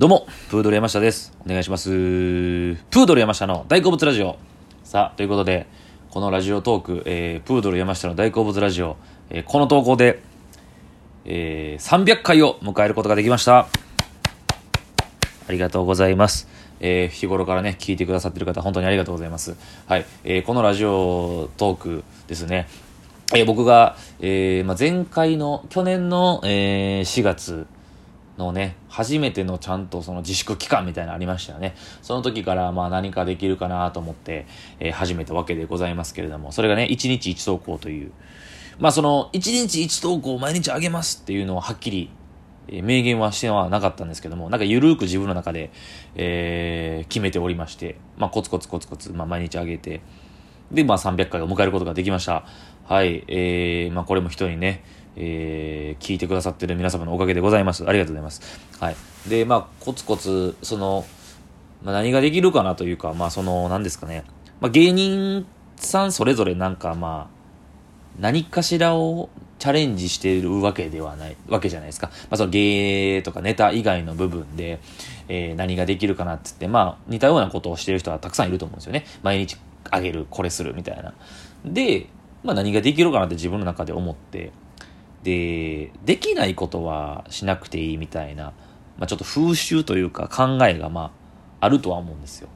どうも、プードル山下です。お願いします。プードル山下の大好物ラジオ。さあ、ということで、このラジオトーク、えー、プードル山下の大好物ラジオ、えーこの投稿で、えー300回を迎えることができました。ありがとうございます。えー日頃からね、聞いてくださってる方、本当にありがとうございます。はい。えーこのラジオトークですね、えー僕が、えーまあ、前回の、去年の、えー4月のね、初めてのちゃんとその自粛期間みたいなのありましたよね。その時からまあ何かできるかなと思って、えー始めたわけでございますけれども、それがね、1日1投稿という、まあその、1日1投稿を毎日あげますっていうのをはっきり、えー明言はしてはなかったんですけども、なんかゆるーく自分の中で、えー決めておりまして、まあコツコツコツコツ、まあ毎日あげて、で、まあ300回を迎えることができました。はい。えー、まあこれも人にね、えー聞いてくださってる皆様のおかげでございます。ありがとうございます。はい。で、まあコツコツ、その、まあ何ができるかなというか、まあその、何ですかね。まあ芸人さんそれぞれなんかまあ、何かしらをチャレンジしているわけではない、わけじゃないですか。まあ、その芸とかネタ以外の部分で、えー何ができるかなって言って、まあ、似たようなことをしてる人はたくさんいると思うんですよね。毎日あげる、これする、みたいな。で、まあ、何ができるかなって自分の中で思って、で、できないことはしなくていいみたいな、まあ、ちょっと風習というか考えが、まあ、あるとは思うんですよ。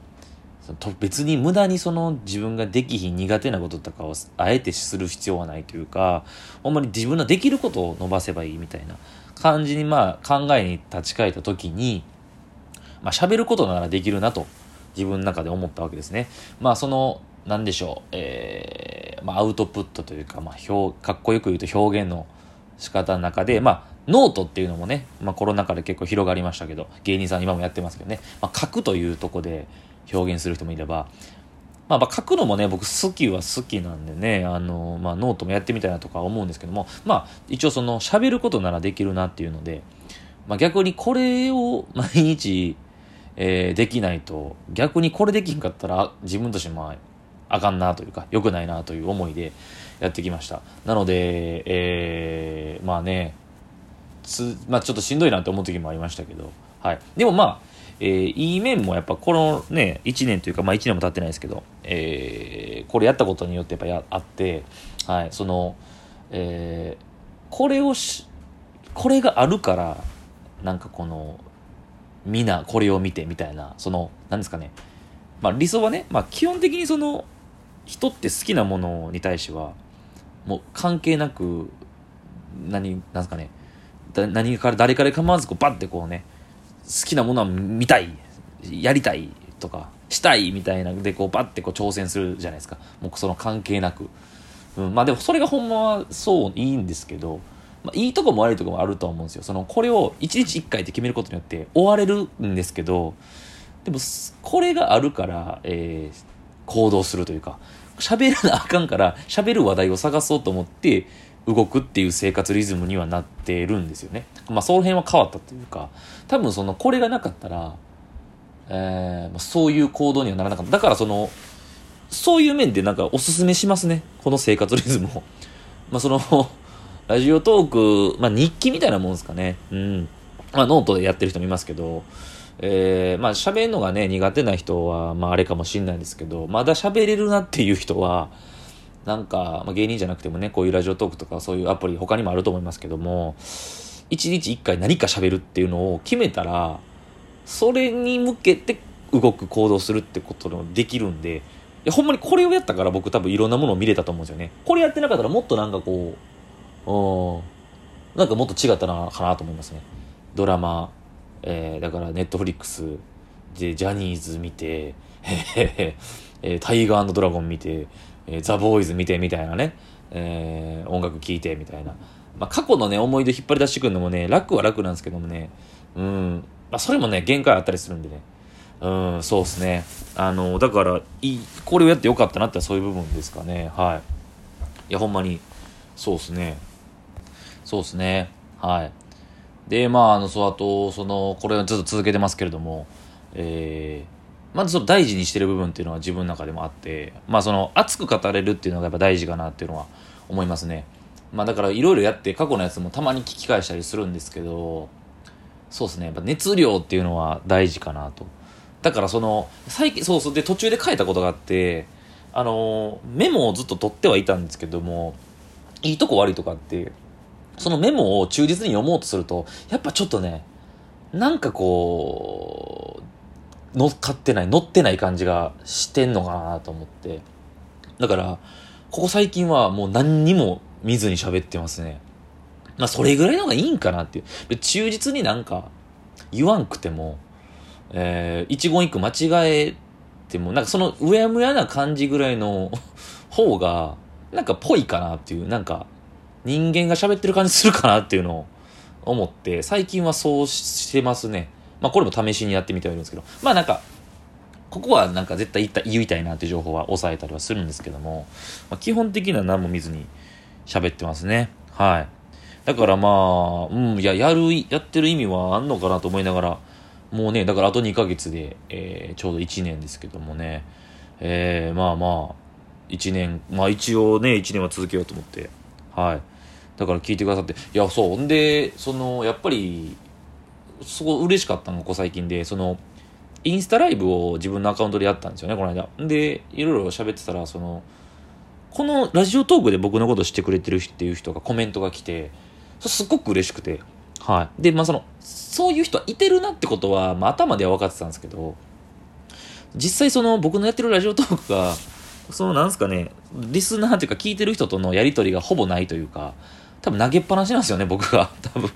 と別に無駄にその自分ができひん苦手なこととかをあえてする必要はないというかほんまに自分のできることを伸ばせばいいみたいな感じにまあ考えに立ち返った時にまあ喋ることならできるなと自分の中で思ったわけですねまあそのなんでしょうえーまあアウトプットというかまあ表かっこよく言うと表現の仕方の中でまあノートっていうのもね、まあ、コロナ禍で結構広がりましたけど芸人さん今もやってますけどね、まあ、書くというとこで表現する人もいれば、まあ、まあ書くのもね僕好きは好きなんでねあの、まあ、ノートもやってみたいなとか思うんですけどもまあ一応その喋ることならできるなっていうので、まあ、逆にこれを 毎日、えーできないと逆にこれできんかったら自分としてまああかんなというか良くないなという思いでやってきました。なので、えーまあねつ、まあ、ちょっとしんどいなって思う時もありましたけど、はい、でもまあ、えーいい面もやっぱこのね1年というか、まあ、1年も経ってないですけど、えーこれやったことによってやっぱやあって、はい、その、えーこれをしこれがあるからなんかこのみんなこれを見てみたいなそのなんですかね、まあ、理想はね、まあ、基本的にその人って好きなものに対してはもう関係なく何なんすかね。だ何から誰から構わずこうバッてこうね好きなものは見たい。やりたい。とかしたいみたいなでこうバッてこう挑戦するじゃないですか。もうその関係なく、うん、まあでもそれがほんまはそういいんですけど、まあ、いいとこも悪いとこもあると思うんですよ。そのこれを1日1回って決めることによって終われるんですけどでもこれがあるから、えー行動するというか喋らなあかんから喋る話題を探そうと思って動くっていう生活リズムにはなってるんですよね。まあその辺は変わったというか多分そのこれがなかったら、えーそういう行動にはならなかった。だからそのそういう面でなんかおすすめしますね。この生活リズムを。まあそのラジオトーク、まあ日記みたいなもんですかね。うん。まあノートでやってる人もいますけど、えー、まあ喋るのがね苦手な人はまああれかもしれないですけどまだ喋れるなっていう人はなんか、まあ、芸人じゃなくてもねこういうラジオトークとかそういうアプリ他にもあると思いますけども一日一回何か喋るっていうのを決めたらそれに向けて動く行動するってこともできるんでいやほんまにこれをやったから僕多分いろんなものを見れたと思うんですよね。これやってなかったらもっとなんかこううんなんかもっと違ったなかなと思いますね。ドラマえーだからネットフリックスでジャニーズ見て、えー タイガードラゴン見て、えーザ・ボーイズ見てみたいなね、えー音楽聴いてみたいな、まあ、過去のね思い出引っ張り出してくるのもね楽は楽なんですけどもね。うん、まあ、それもね限界あったりするんでね。うんそうですね。あのだからいこれをやってよかったなってそういう部分ですかね。はい。いやほんまにそうですね。そうですね。はい。でまああのそうあとそのこれはずっと続けてますけれどもえーまずその大事にしてる部分っていうのは自分の中でもあってまあその熱く語れるっていうのがやっぱ大事かなっていうのは思いますねまあだからいろいろやって過去のやつもたまに聞き返したりするんですけどそうですね。やっぱ熱量っていうのは大事かなと。だからその、最近、そうそう、で途中で書いたことがあって、あの、メモをずっと取ってはいたんですけども、いいとこ悪いとこあって、そのメモを忠実に読もうとすると、やっぱちょっとね、なんかこう、乗っかってない、乗ってない感じがしてんのかなと思って。だから、ここ最近はもう何にも見ずに喋ってますね。まあそれぐらいの方がいいんかなっていう。忠実になんか言わんくても、えー、一言一句間違えても、なんかそのうやむやな感じぐらいの方が、なんかぽいかなっていう、なんか人間が喋ってる感じするかなっていうのを思って、最近はそうしてますね。まあこれも試しにやってみてはいるんですけど、まあなんか、ここはなんか絶対言った言いたいなっていう情報は抑えたりはするんですけども、まあ、基本的には何も見ずに喋ってますね。はい。だからまあ、うん、いや、やる、やってる意味はあんのかなと思いながら、もうね、だからあと2ヶ月で、えー、ちょうど1年ですけどもね、えー、まあまあ、1年、まあ一応ね、1年は続けようと思って、はい。だから聞いてくださって、いや、そう、んで、その、やっぱり、すごい嬉しかったの、ここ最近で、その、インスタライブを自分のアカウントでやったんですよね、この間。で、いろいろ喋ってたら、その、このラジオトークで僕のこと知ってくれてるっていう人がコメントが来て、すっごく嬉しくて。はい。で、まあその、そういう人はいてるなってことは、まあ頭では分かってたんですけど、実際その僕のやってるラジオトークが、そのなんすかね、リスナーっていうか聞いてる人とのやりとりがほぼないというか、多分投げっぱなしなんですよね、僕が。多分。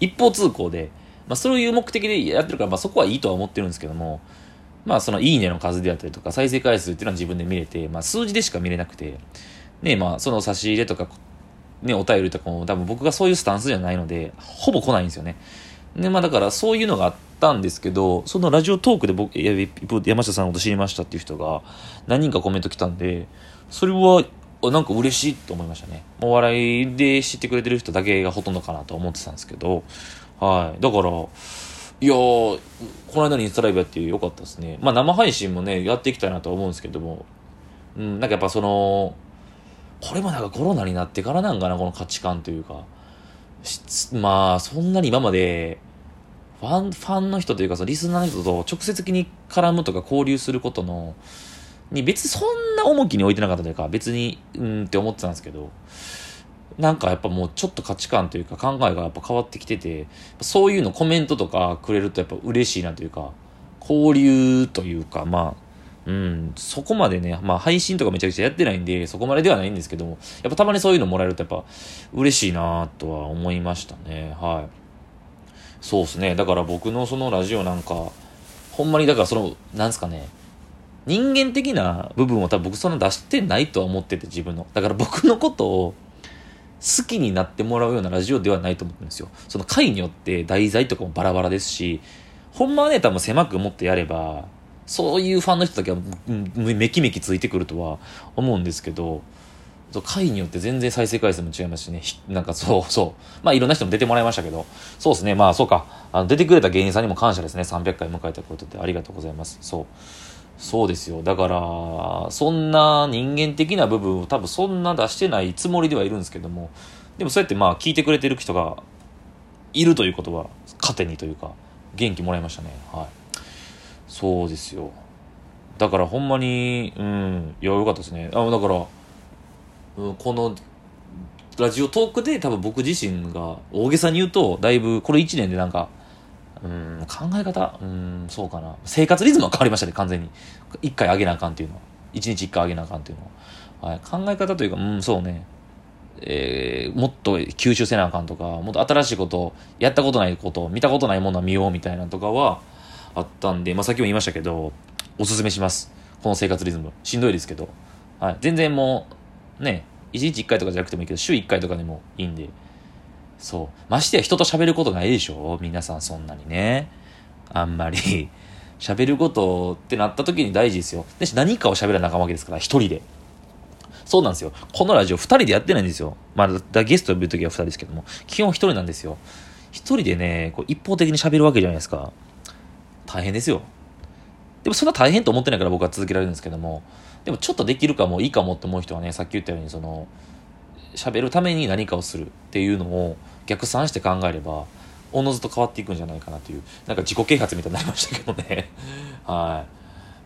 一方通行で。まあそういう目的でやってるから、まあそこはいいとは思ってるんですけども、まあそのいいねの数であったりとか、再生回数っていうのは自分で見れて、まあ数字でしか見れなくて、ねまあその差し入れとかね、お便りとかも多分僕がそういうスタンスじゃないので、ほぼ来ないんですよね。で、まあだからそういうのがあったんですけど、そのラジオトークで僕、山下さんのこと知りましたっていう人が何人かコメント来たんで、それはなんか嬉しいと思いましたね。お笑いで知ってくれてる人だけがほとんどかなと思ってたんですけど、はい。だから、いやー、この間にインスタライブやってよかったですね。まあ生配信もね、やっていきたいなとは思うんですけども、うん、なんかやっぱその、これもなんかコロナになってからなんかな、この価値観というか。まあ、そんなに今まで、ファン、ファンの人というか、そのリスナーの人と直接的に絡むとか交流することの、に別にそんな重きに置いてなかったというか、別に、うんって思ってたんですけど、なんかやっぱもうちょっと価値観というか考えがやっぱ変わってきてて、そういうのコメントとかくれるとやっぱ嬉しいなというか、交流というか、まあ、うん、そこまでね、まあ配信とかめちゃくちゃやってないんで、そこまでではないんですけども、やっぱたまにそういうのもらえるとやっぱ嬉しいなとは思いましたね。はい。そうですね。だから僕のそのラジオなんか、ほんまにだからその、なんすかね、人間的な部分を多分僕そんな出してないとは思ってて自分の。だから僕のことを好きになってもらうようなラジオではないと思うんですよ。その回によって題材とかもバラバラですし、ほんまはね、多分狭く持ってやれば、そういうファンの人だけはめきめきついてくるとは思うんですけど、回によって全然再生回数も違いますしね、なんかそうそう。まあいろんな人も出てもらいましたけど、そうですね、まあそうか。あの出てくれた芸人さんにも感謝ですね。300回迎えたことでありがとうございます。そう。そうですよ。だから、そんな人間的な部分を多分そんな出してないつもりではいるんですけども、でもそうやってまあ聞いてくれてる人がいるということは、糧にというか、元気もらいましたね。はい。そうですよだからほんまにうんいやよかったですねあだから、うん、このラジオトークで多分僕自身が大げさに言うとだいぶこれ1年でなんかうん考え方うんそうかな生活リズムは変わりましたね完全に1回上げなあかんっていうのは1日1回上げなあかんっていうのは、はい、考え方というかうんそうねえー、もっと吸収せなあかんとかもっと新しいことやったことないこと見たことないものは見ようみたいなとかはあったんで、まあ、さっきも言いましたけど、おすすめします。この生活リズム。しんどいですけど。はい。全然もう、ね、1日1回とかじゃなくてもいいけど、週1回とかでもいいんで。そう。ましてや人と喋ることないでしょ？皆さんそんなにね。あんまり 喋ることってなった時に大事ですよ。で何かを喋らなあかんわけですから、一人で。そうなんですよ。このラジオ二人でやってないんですよ。まあ、だゲスト呼ぶ時は二人ですけども、基本一人なんですよ。一人でね、こう一方的に喋るわけじゃないですか。大変ですよ。でもそんな大変と思ってないから僕は続けられるんですけども、でもちょっとできるかもいいかもって思う人はね、さっき言ったように、その、喋るために何かをするっていうのを逆算して考えれば、おのずと変わっていくんじゃないかなというなんか自己啓発みたいになりましたけどね。は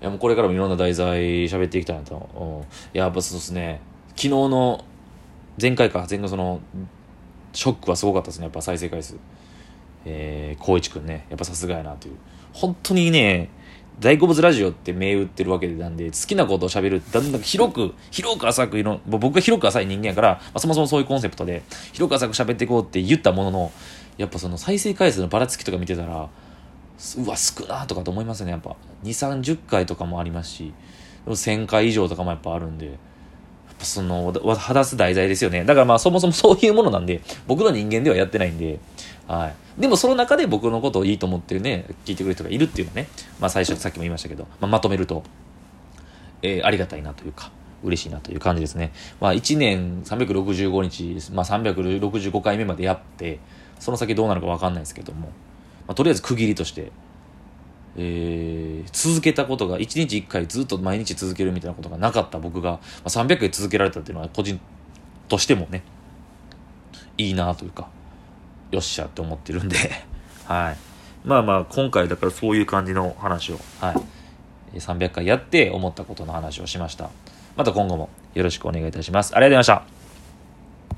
い。いやもうこれからもいろんな題材喋っていきたいなと、うん、やっぱそうですね。昨日の前回か前回そのショックはすごかったですね。やっぱ再生回数。えー、光一くんね。やっぱさすがやなという。本当にね大好物ラジオって銘打ってるわけなんで、好きなことを喋るだんだん広く、広く浅くいろ、僕が広く浅い人間やから、まあ、そもそもそういうコンセプトで、広く浅く喋っていこうって言ったものの、やっぱその再生回数のばらつきとか見てたら、うわ、少なとかと思いますね、やっぱ。2、30回とかもありますし、1000回以上とかもやっぱあるんで、やっぱその、話す題材ですよね。だからまあそもそもそういうものなんで、僕の人間ではやってないんで、はい。でもその中で僕のことをいいと思ってるね、聞いてくれる人がいるっていうのはね、まあ最初さっきも言いましたけど、まあ、まとめると、えー、ありがたいなというか、嬉しいなという感じですね。まあ1年365日、まあ365回目までやって、その先どうなるかわかんないですけども、まあ、とりあえず区切りとして、えー、続けたことが1日1回ずっと毎日続けるみたいなことがなかった僕が、まあ、300回続けられたっていうのは個人としてもねいいなというかよっしゃって思ってるんで はい。まあまあ、今回だからそういう感じの話を、はい。300回やって思ったことの話をしました。また今後もよろしくお願いいたします。ありがとうございました。